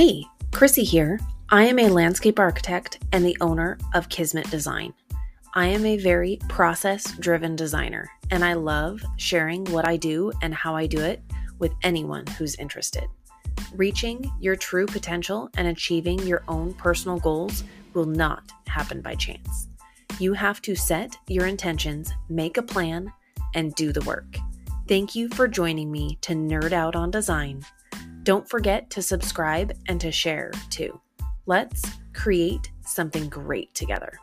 Hey, Chrissy here. I am a landscape architect and the owner of Kismet Design. I am a very process driven designer, and I love sharing what I do and how I do it with anyone who's interested. Reaching your true potential and achieving your own personal goals will not happen by chance. You have to set your intentions, make a plan, and do the work. Thank you for joining me to nerd out on design. Don't forget to subscribe and to share too. Let's create something great together.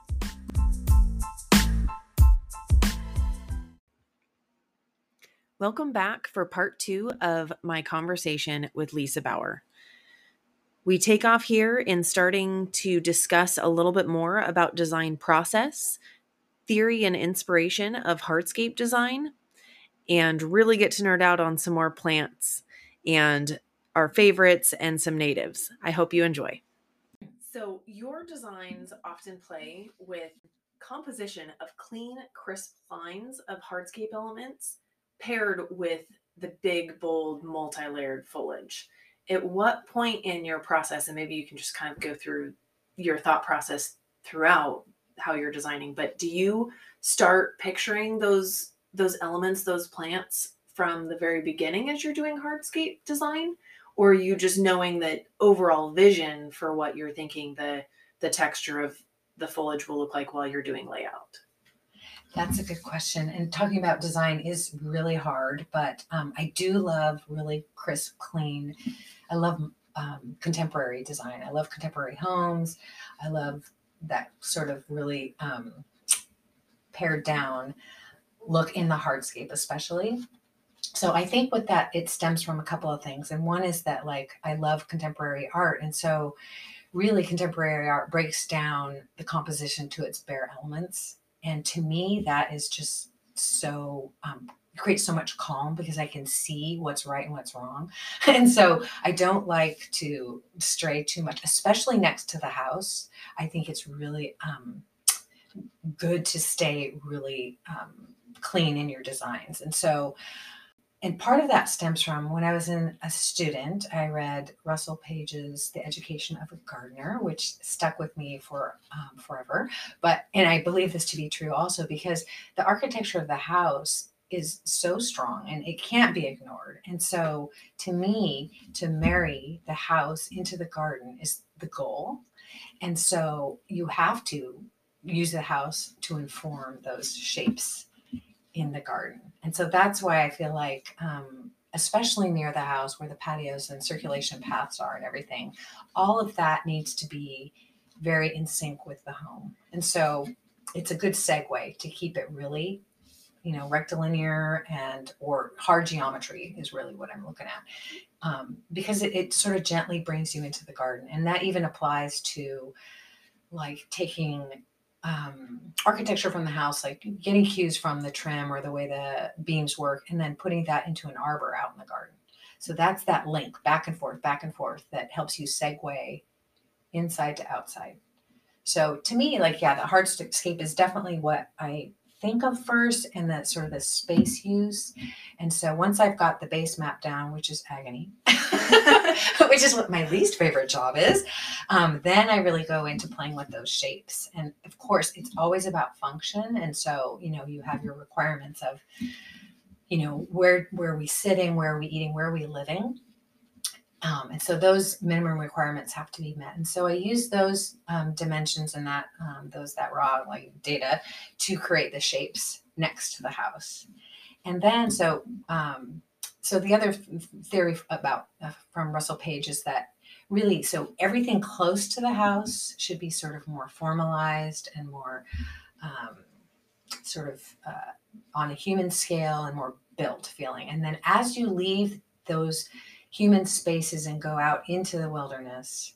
Welcome back for part two of my conversation with Lisa Bauer. We take off here in starting to discuss a little bit more about design process, theory and inspiration of hardscape design, and really get to nerd out on some more plants and our favorites and some natives. I hope you enjoy. So, your designs often play with composition of clean, crisp lines of hardscape elements paired with the big, bold, multi layered foliage. At what point in your process, and maybe you can just kind of go through your thought process throughout how you're designing, but do you start picturing those those elements, those plants from the very beginning as you're doing hardscape design? Or are you just knowing that overall vision for what you're thinking the the texture of the foliage will look like while you're doing layout? That's a good question. And talking about design is really hard, but um, I do love really crisp, clean. I love um, contemporary design. I love contemporary homes. I love that sort of really um, pared down look in the hardscape, especially. So I think with that, it stems from a couple of things. And one is that, like, I love contemporary art. And so, really, contemporary art breaks down the composition to its bare elements and to me, that is just so um, creates so much calm because I can see what's right and what's wrong. And so I don't like to stray too much, especially next to the house. I think it's really um, good to stay really um, clean in your designs. And so and part of that stems from when I was in a student, I read Russell Page's The Education of a Gardener, which stuck with me for um, forever. But, and I believe this to be true also because the architecture of the house is so strong and it can't be ignored. And so to me, to marry the house into the garden is the goal. And so you have to use the house to inform those shapes in the garden. And so that's why I feel like, um, especially near the house where the patios and circulation paths are and everything, all of that needs to be very in sync with the home. And so it's a good segue to keep it really, you know, rectilinear and or hard geometry is really what I'm looking at. Um, because it, it sort of gently brings you into the garden. And that even applies to like taking um, architecture from the house, like getting cues from the trim or the way the beams work, and then putting that into an arbor out in the garden. So that's that link back and forth, back and forth that helps you segue inside to outside. So to me, like, yeah, the hardscape is definitely what I think of first and that sort of the space use. And so once I've got the base map down, which is agony, which is what my least favorite job is, um, then I really go into playing with those shapes. And of course, it's always about function. And so, you know, you have your requirements of, you know, where where are we sitting, where are we eating, where are we living. Um, and so those minimum requirements have to be met. And so I use those um, dimensions and that um, those that raw like data to create the shapes next to the house. And then so um, so the other theory about uh, from Russell Page is that really so everything close to the house should be sort of more formalized and more um, sort of uh, on a human scale and more built feeling. And then as you leave those human spaces and go out into the wilderness,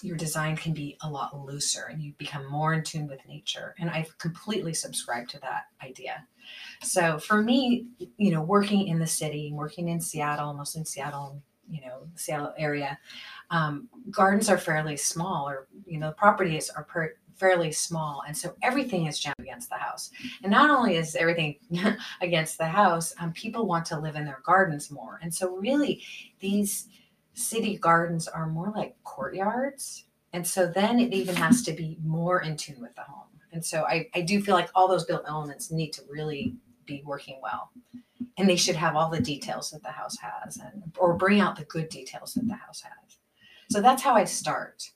your design can be a lot looser and you become more in tune with nature. And I've completely subscribed to that idea. So for me, you know, working in the city, working in Seattle, mostly in Seattle, you know, Seattle area, um, gardens are fairly small or, you know, properties are per, fairly small. And so everything is jammed against the house. And not only is everything against the house, um, people want to live in their gardens more. And so, really, these city gardens are more like courtyards. And so then it even has to be more in tune with the home. And so I, I do feel like all those built elements need to really be working well. And they should have all the details that the house has and or bring out the good details that the house has. So that's how I start.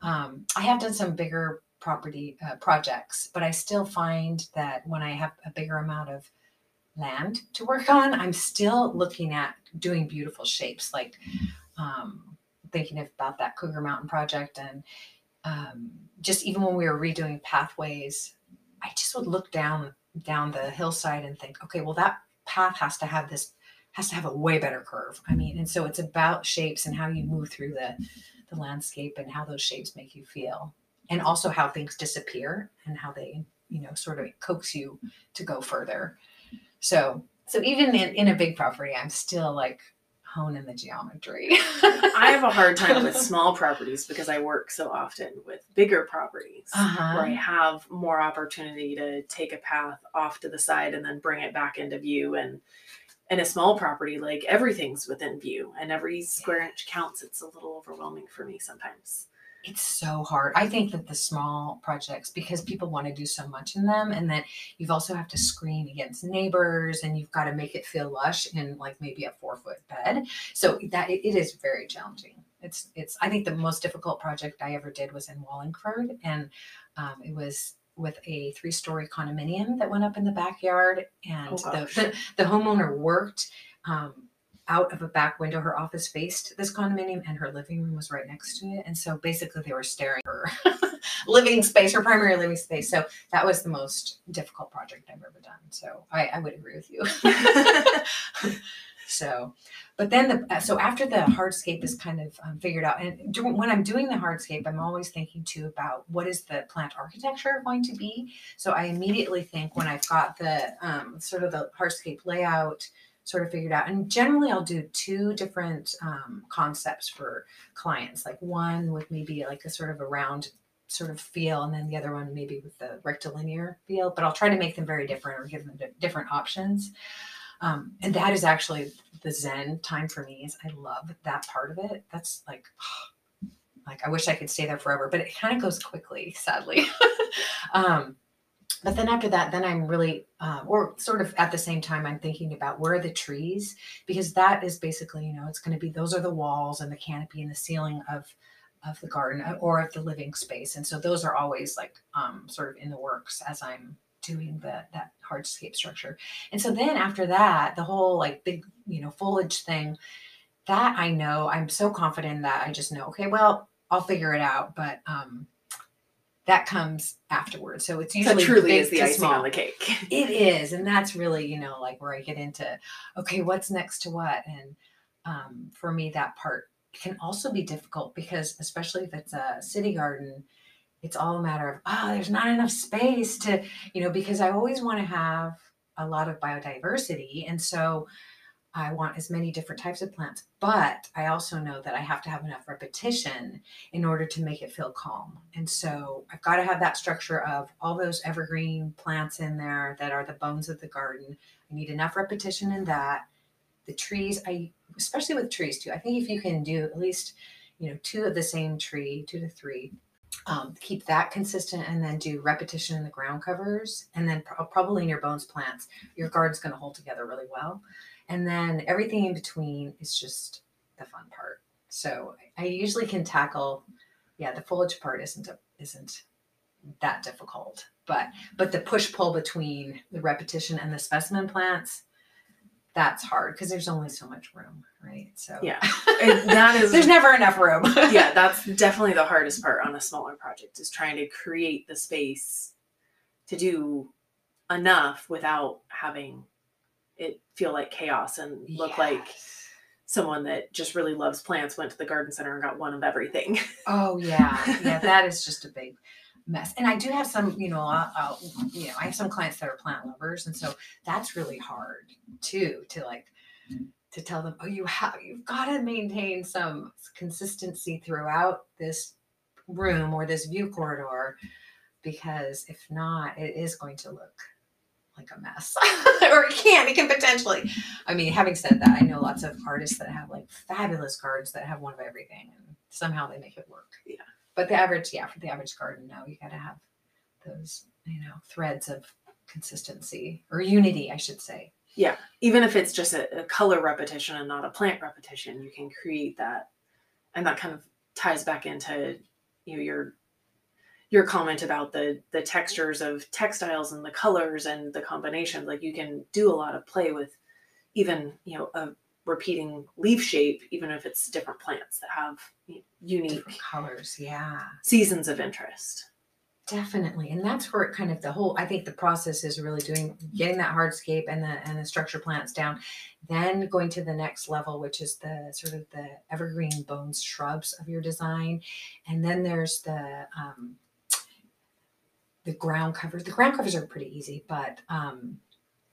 Um, I have done some bigger property uh, projects, but I still find that when I have a bigger amount of land to work on, I'm still looking at doing beautiful shapes, like um, thinking about that Cougar Mountain project, and um, just even when we were redoing pathways, I just would look down down the hillside and think, okay, well that path has to have this has to have a way better curve. I mean, and so it's about shapes and how you move through the the landscape and how those shapes make you feel, and also how things disappear and how they you know sort of coax you to go further. So so even in, in a big property, I'm still like honing the geometry. I have a hard time with small properties because I work so often with bigger properties Uh-huh. where I have more opportunity to take a path off to the side and then bring it back into view. And in a small property, like everything's within view and every square inch counts. It's a little overwhelming for me sometimes. It's so hard. I think that the small projects, because people want to do so much in them, and then you've also have to screen against neighbors, and you've got to make it feel lush in like maybe a four foot bed. So that it, it is very challenging. It's it's. I think the most difficult project I ever did was in Wallingford, and um, it was with a three story condominium that went up in the backyard, and Oh, the, the the homeowner worked. Um, out of a back window. Her office faced this condominium and her living room was right next to it. And so basically they were staring her living space, her primary living space. So that was the most difficult project I've ever done. So I, I would agree with you. so, but then the, so after the hardscape is kind of um, figured out and during, when I'm doing the hardscape, I'm always thinking too about what is the plant architecture going to be. So I immediately think when I've got the um, sort of the hardscape layout, sort of figured out. And generally, I'll do two different um, concepts for clients, like one with maybe like a sort of a round sort of feel, and then the other one maybe with the rectilinear feel. But I'll try to make them very different or give them different options. Um, and that is actually the Zen time for me. Is I love that part of it. That's like. Like I wish I could stay there forever, but it kind of goes quickly, sadly. um, but then after that, then I'm really, uh, or sort of at the same time, I'm thinking about where are the trees? Because that is basically, you know, it's going to be those are the walls and the canopy and the ceiling of of the garden uh, or of the living space, and so those are always like um, sort of in the works as I'm doing the that hardscape structure. And so then after that, the whole like big, you know, foliage thing, that I know, I'm so confident that. I just know, okay, well, I'll figure it out, but um that comes afterwards. So it's That usually truly is the icing small. on the cake. It is, and that's really, you know, like where I get into, okay, what's next to what, and um, for me, that part can also be difficult because, especially if it's a city garden, it's all a matter of, oh, there's not enough space to, you know, because I always want to have a lot of biodiversity, and so I want as many different types of plants, but I also know that I have to have enough repetition in order to make it feel calm. And so I've got to have that structure of all those evergreen plants in there that are the bones of the garden. I need enough repetition in that. The trees, I especially with trees too. I think if you can do at least, you know, two of the same tree, two to three, um, keep that consistent and then do repetition in the ground covers and then pro- probably in your bones plants, your garden's going to hold together really well. And then everything in between is just the fun part. So I usually can tackle, yeah, the foliage part isn't a, isn't that difficult, but but the push pull between the repetition and the specimen plants, that's hard because there's only so much room, right? So Yeah. And that is there's never enough room. yeah, that's definitely the hardest part on a smaller project is trying to create the space to do enough without having it feel like chaos and look like someone that just really loves plants went to the garden center and got one of everything. Oh yeah, yeah. That is just a big mess. And I do have some, you know, I'll, I'll, you know, I have some clients that are plant lovers, and so that's really hard too to like to tell them, oh, you have you've got to maintain some consistency throughout this room or this view corridor, because if not, it is going to look like a mess or it can it can potentially i mean having said that i know lots of artists that have like fabulous cards that have one of everything and somehow they make it work Yeah. but the average yeah for the average garden no you got to have those you know threads of consistency or unity i should say Yeah. even if it's just a, a color repetition and not a plant repetition, you can create that, and that kind of ties back into you know your your comment about the the textures of textiles and the colors and the combinations. Like you can do a lot of play with even you know a repeating leaf shape, even if it's different plants that have unique different colors yeah seasons of interest. Definitely. And that's where it kind of the whole I think the process is really doing getting that hardscape and the and the structure plants down, then going to the next level, which is the sort of the evergreen bones shrubs of your design. And then there's the um the ground covers. The ground covers are pretty easy, but um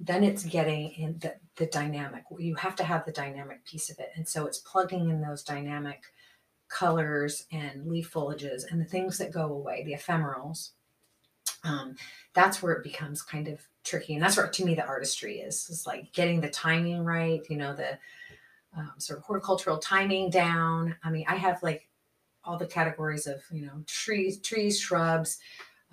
then it's getting in the, the dynamic. You have to have the dynamic piece of it. And so it's plugging in those dynamic colors and leaf foliages and the things that go away, the ephemerals, um, that's where it becomes kind of tricky. And that's where, to me, the artistry is. It's like getting the timing right, you know, the um, sort of horticultural timing down. I mean, I have like all the categories of, you know, trees, trees, shrubs,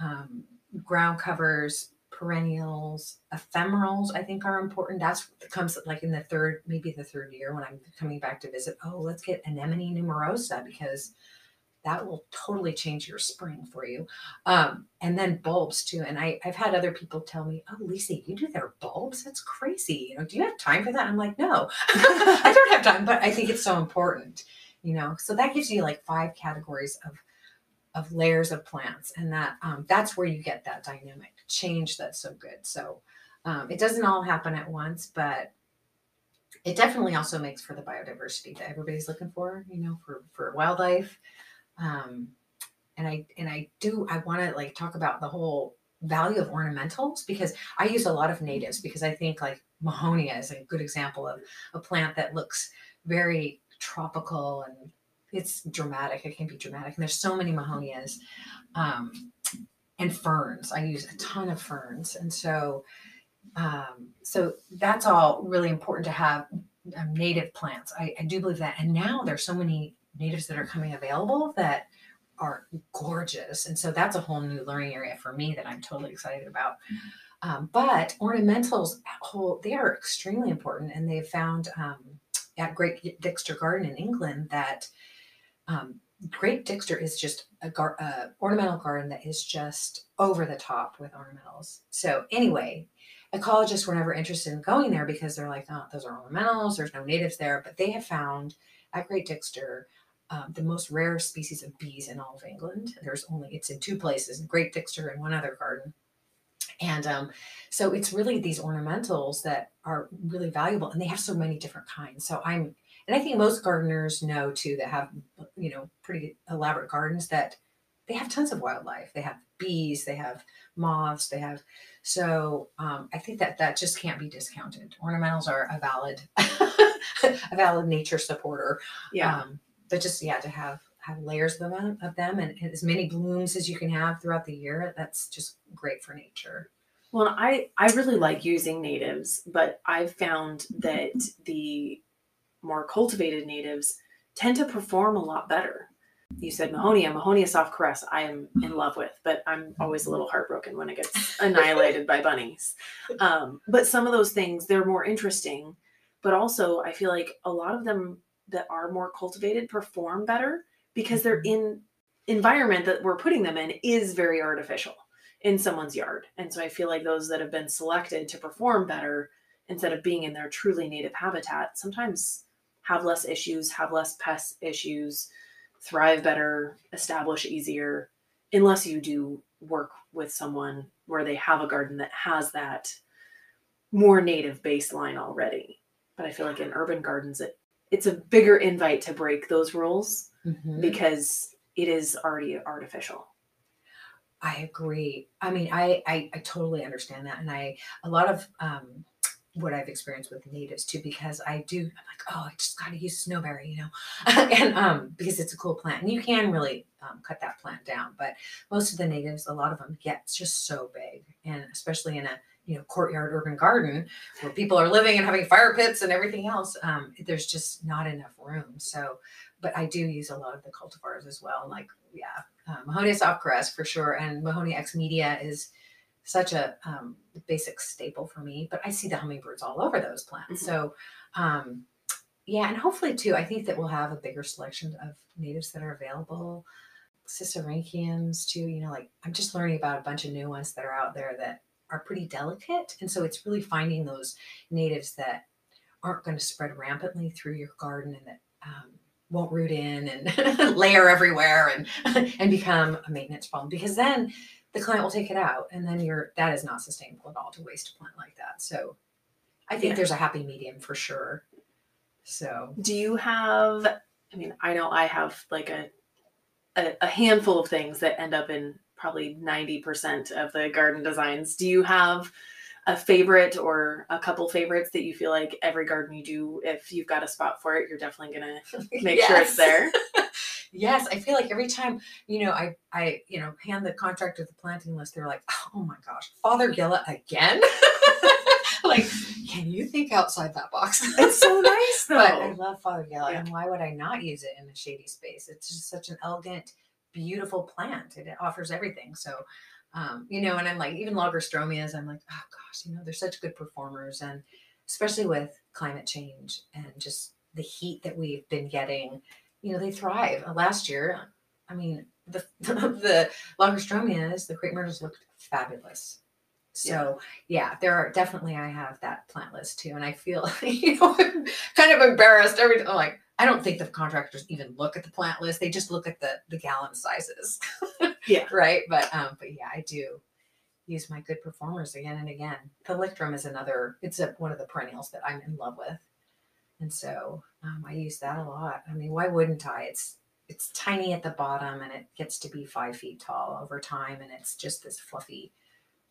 um, ground covers, perennials, ephemerals, I think are important. That's comes like in the third, maybe the third year when I'm coming back to visit. Oh, let's get anemone nemorosa because that will totally change your spring for you. Um, and then bulbs too. And I, I've had other people tell me, Oh, Lisa, you do their bulbs? That's crazy. You know, do you have time for that? I'm like, no, I don't have time, but I think it's so important, you know? So that gives you like five categories of of layers of plants and that um, that's where you get that dynamic change that's so good. So um, it doesn't all happen at once but it definitely also makes for the biodiversity that everybody's looking for you know for for wildlife. Um, and i and i do i want to like talk about the whole value of ornamentals because i use a lot of natives because i think like mahonia is a good example of a plant that looks very tropical and it's dramatic. It can be dramatic. And there's so many mahonias um, and ferns. I use a ton of ferns. And so, um, so that's all really important to have um, native plants. I, I do believe that. And now there's so many natives that are coming available that are gorgeous. And so that's a whole new learning area for me that I'm totally excited about. Um, but ornamentals, whole, they are extremely important. And they've found um, at Great Dixter Garden in England that um, Great Dixter is just a gar- uh, ornamental garden that is just over the top with ornamentals. So anyway, ecologists were never interested in going there because they're like, oh, those are ornamentals. There's no natives there. But they have found at Great Dixter um, the most rare species of bees in all of England. There's only it's in two places, Great Dixter and one other garden. And um, so it's really these ornamentals that are really valuable, and they have so many different kinds. So I'm and I think most gardeners know too that have, you know, pretty elaborate gardens that they have tons of wildlife. They have bees, they have moths, they have. So um, I think that that just can't be discounted. Ornamentals are a valid, a valid nature supporter. Yeah. Um, but just yeah, to have have layers of them of them and as many blooms as you can have throughout the year. That's just great for nature. Well, I I really like using natives, but I've found that the more cultivated natives tend to perform a lot better. You said Mahonia, Mahonia soft caress, I am in love with, but I'm always a little heartbroken when it gets annihilated by bunnies. Um, but some of those things, they're more interesting. But also, I feel like a lot of them that are more cultivated perform better because they're in environment that we're putting them in is very artificial in someone's yard. And so I feel like those that have been selected to perform better instead of being in their truly native habitat sometimes have less issues, have less pest issues, thrive better, establish easier, unless you do work with someone where they have a garden that has that more native baseline already. But I feel like in urban gardens, it it's a bigger invite to break those rules Mhm. because it is already artificial. I agree. I mean, I, I I totally understand that, and I a lot of um, what I've experienced with natives too, because I do. I'm like, oh, I just got to use snowberry, you know, and um, because it's a cool plant, and you can really um, cut that plant down. But most of the natives, a lot of them get just so big, and especially in a you know courtyard urban garden where people are living and having fire pits and everything else um, there's just not enough room so but i do use a lot of the cultivars as well like yeah Mahonia soft caress for sure and Mahonia X media is such a um, basic staple for me but i see the hummingbirds all over those plants Mhm. so um, yeah and hopefully too i think that we'll have a bigger selection of natives that are available Sisyrinchiums too you know like i'm just learning about a bunch of new ones that are out there that are pretty delicate. And so it's really finding those natives that aren't going to spread rampantly through your garden and that um, won't root in and layer everywhere and and become a maintenance problem because then the client will take it out and then you're that is not sustainable at all to waste a plant like that. So I think Yeah. there's a happy medium for sure. So Do you have? I mean, I know I have like a a, a handful of things that end up in probably ninety percent of the garden designs. Do you have a favorite or a couple favorites that you feel like every garden you do, if you've got a spot for it, you're definitely gonna make sure it's there? Yes, I feel like every time, you know, I I, you know, hand the contract contractor the planting list, they're like, oh my gosh, Fothergilla again? like, can you think outside that box? It's so nice but I love Fothergilla, Yeah. and why would I not use it in a shady space? It's just such an elegant, beautiful plant. It offers everything. So, um, you know, and I'm like, even Lagerstroemias, I'm like, oh gosh, you know, they're such good performers, and especially with climate change and just the heat that we've been getting, you know, they thrive. Uh, Last year, I mean, the the Lagerstroemias, the crepe myrtles looked fabulous. So yeah, there are definitely I have that plant list too, and I feel you know I'm kind of embarrassed every time. Like I don't think the contractors even look at the plant list; they just look at the the gallon sizes. Yeah. right. But um, but yeah, I do use my good performers again and again. Thalictrum is another. It's a, one of the perennials that I'm in love with, and so um, I use that a lot. I mean, why wouldn't I? It's it's tiny at the bottom and it gets to be five feet tall over time, and it's just this fluffy,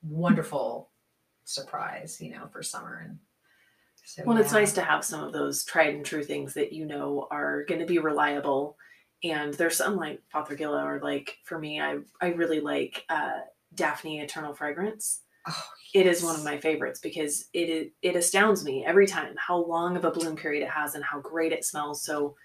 wonderful surprise, you know, for summer. And so Well, it's nice to have some of those tried and true things that you know are going to be reliable. And there's some like Fothergilla or like for me, I I really like uh, Daphne Eternal Fragrance. Oh, It is one of my favorites because it it astounds me every time how long of a bloom period it has and how great it smells. So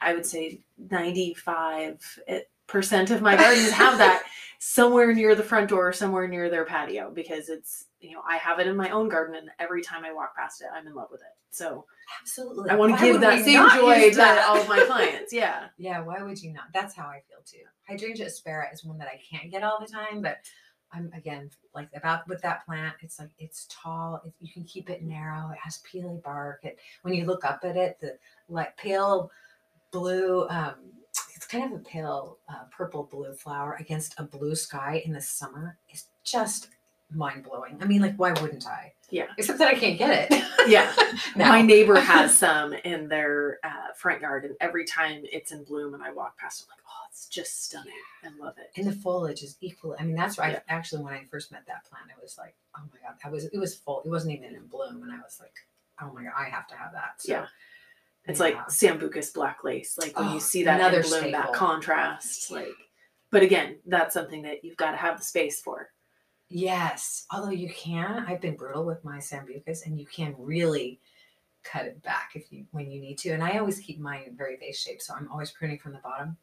I would say 95 eh, percent of my gardens have that somewhere near the front door, somewhere near their patio because it's you know I have it in my own garden and every time I walk past it, I'm in love with it. So Absolutely. I want Why to give that same joy to all of my clients. Yeah. Yeah, why would you not? That's how I feel too. Hydrangea aspera is one that I can't get all the time, but I'm again like about with that plant. It's like it's tall. It, you can keep it narrow. It has peely bark. It when you look up at it, the like pale blue. Um, it's kind of a pale uh, purple blue flower against a blue sky in the summer is just mind blowing. I mean, like why wouldn't I? Yeah. Except that I can't get it. Yeah. now. My neighbor has some in their uh, front yard, and every time it's in bloom and I walk past, I'm like, it's just stunning. I love it. and the foliage is equal. I mean, that's right. Yeah. Actually when I first met that plant, I was like, oh my god, that was it was full. It wasn't even in bloom, and I was like, oh my god, I have to have that. So, Yeah. It's yeah. like Sambucus black lace. Like when Oh, you see that another in bloom, that contrast. Like, but again, that's something that you've got to have the space for. yes. Although you can, I've been brutal with my sambucus, and you can really cut it back if you when you need to. And I always keep mine very vase shaped, so I'm always pruning from the bottom.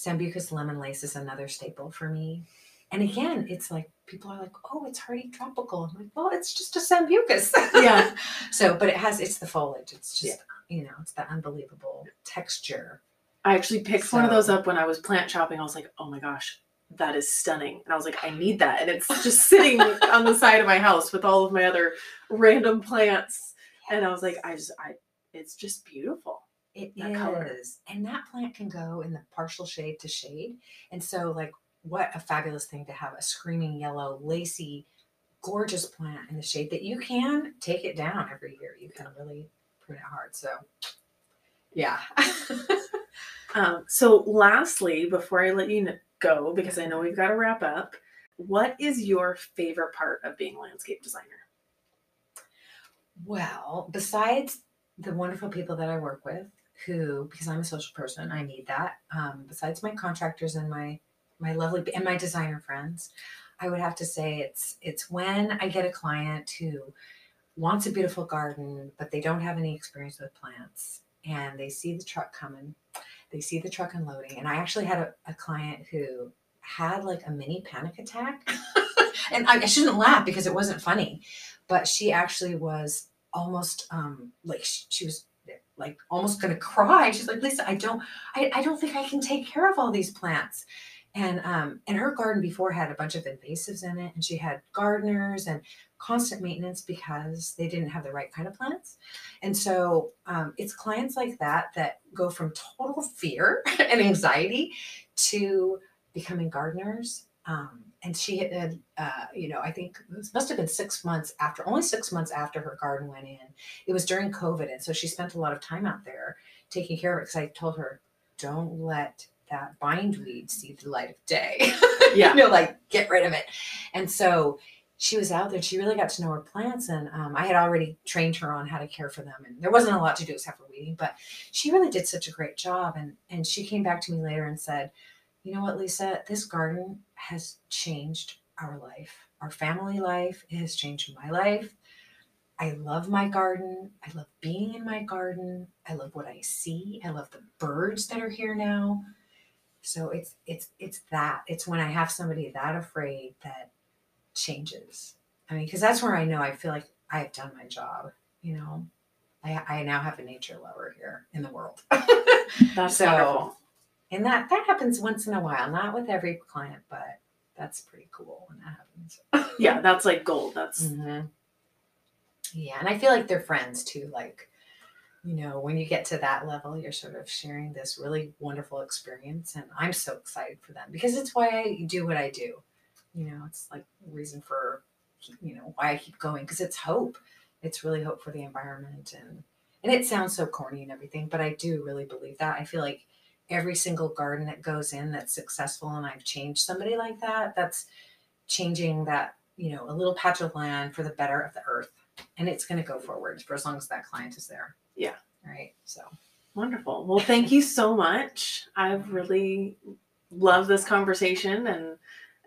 Sambucus lemon lace is another staple for me. And again, it's like people are like, "Oh, it's hardy tropical." I'm like, "Well, it's just a sambucus." Yeah. So, but it has it's the foliage. It's just you know, it's that unbelievable texture. I actually picked one of those up when I was plant shopping. I was like, oh my gosh, that is stunning. And I was like, I need that. And it's just sitting on the side of my house with all of my other random plants. And I was like, I just, I, it's just beautiful. It that color. is, and that plant can go in the partial shade to shade. And so, like, what a fabulous thing to have a screaming yellow, lacy, gorgeous plant in the shade that you can take it down every year. You can really prune it hard. So, yeah. Um, so, lastly, before I let you go, because I know we've got to wrap up, what is your favorite part of being a landscape designer? Well, besides the wonderful people that I work with, who, because I'm a social person, I need that. Um, besides my contractors and my my lovely and my designer friends, I would have to say it's it's when I get a client who wants a beautiful garden, but they don't have any experience with plants, and they see the truck coming, they see the truck unloading, and I actually had a, a client who had like a mini panic attack, and I, I shouldn't laugh because it wasn't funny, but she actually was almost um like she, she was like almost gonna cry. She's like, Lisa, I don't, I, I don't think I can take care of all these plants. And um, and her garden before had a bunch of invasives in it, and she had gardeners and constant maintenance because they didn't have the right kind of plants. And so um, it's clients like that that go from total fear and anxiety to becoming gardeners. Um, and she had, uh, you know, I think this must have been six months after, only six months after her garden went in. It was during COVID, and so she spent a lot of time out there taking care of it. Because I told her, don't let that bindweed see the light of day. Yeah. you know, like get rid of it. And so she was out there. She really got to know her plants, and um, I had already trained her on how to care for them. And there wasn't a lot to do except for weeding, but she really did such a great job. And and she came back to me later and said, "You know what, Lisa? This garden has changed our life, our family life. It has changed my life. I love my garden. I love being in my garden. I love what I see. I love the birds that are here now." So it's it's it's that. It's when I have somebody that afraid that changes. I mean, because that's where I know I feel like I have done my job. You know, I I now have a nature lover here in the world. That's So- wonderful. And that that happens once in a while, not with every client, but that's pretty cool when that happens. Yeah, that's like gold. That's Mhm. Yeah, and I feel like they're friends too. Like, you know, when you get to that level, you're sort of sharing this really wonderful experience, and I'm so excited for them because it's why I do what I do. You know, it's like reason for, you know, why I keep going because it's hope. It's really hope for the environment, and and it sounds so corny and everything, but I do really believe that. I feel like every single garden that goes in that's successful, and I've changed somebody like that. That's changing that you know a little patch of land for the better of the earth and it's going to go forward for as long as that client is there Yeah. right so wonderful. Well, thank you so much. I've really loved this conversation and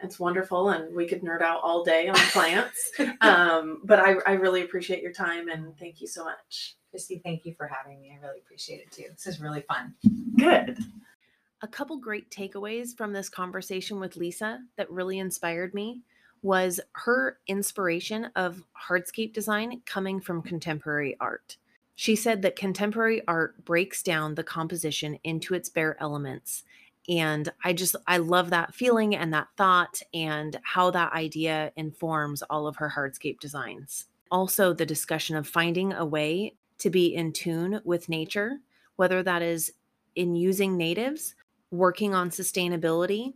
it's wonderful and we could nerd out all day on plants. um, but I, I really appreciate your time and thank you so much. christy thank you for having me i really appreciate it too this is really fun Good. A couple great takeaways from this conversation with Lisa that really inspired me was her inspiration of hardscape design coming from contemporary art. She said that contemporary art breaks down the composition into its bare elements. And I just, I love that feeling and that thought and how that idea informs all of her hardscape designs. Also, the discussion of finding a way to be in tune with nature, whether that is in using natives, working on sustainability,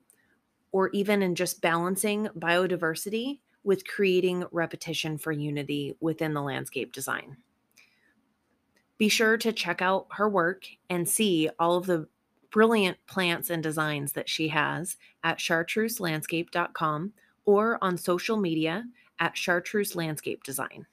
or even in just balancing biodiversity with creating repetition for unity within the landscape design. Be sure to check out her work and see all of the brilliant plants and designs that she has at chartreuselandscape.com or on social media at chartreuse landscape design.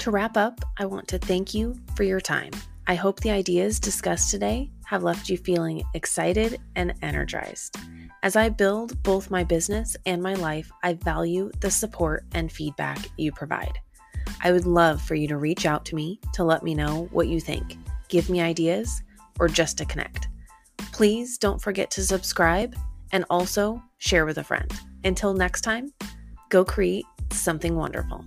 To wrap up, I want to thank you for your time. I hope the ideas discussed today have left you feeling excited and energized. As I build both my business and my life, I value the support and feedback you provide. I would love for you to reach out to me to let me know what you think, give me ideas, or just to connect. Please don't forget to subscribe and also share with a friend. Until next time, go create something wonderful.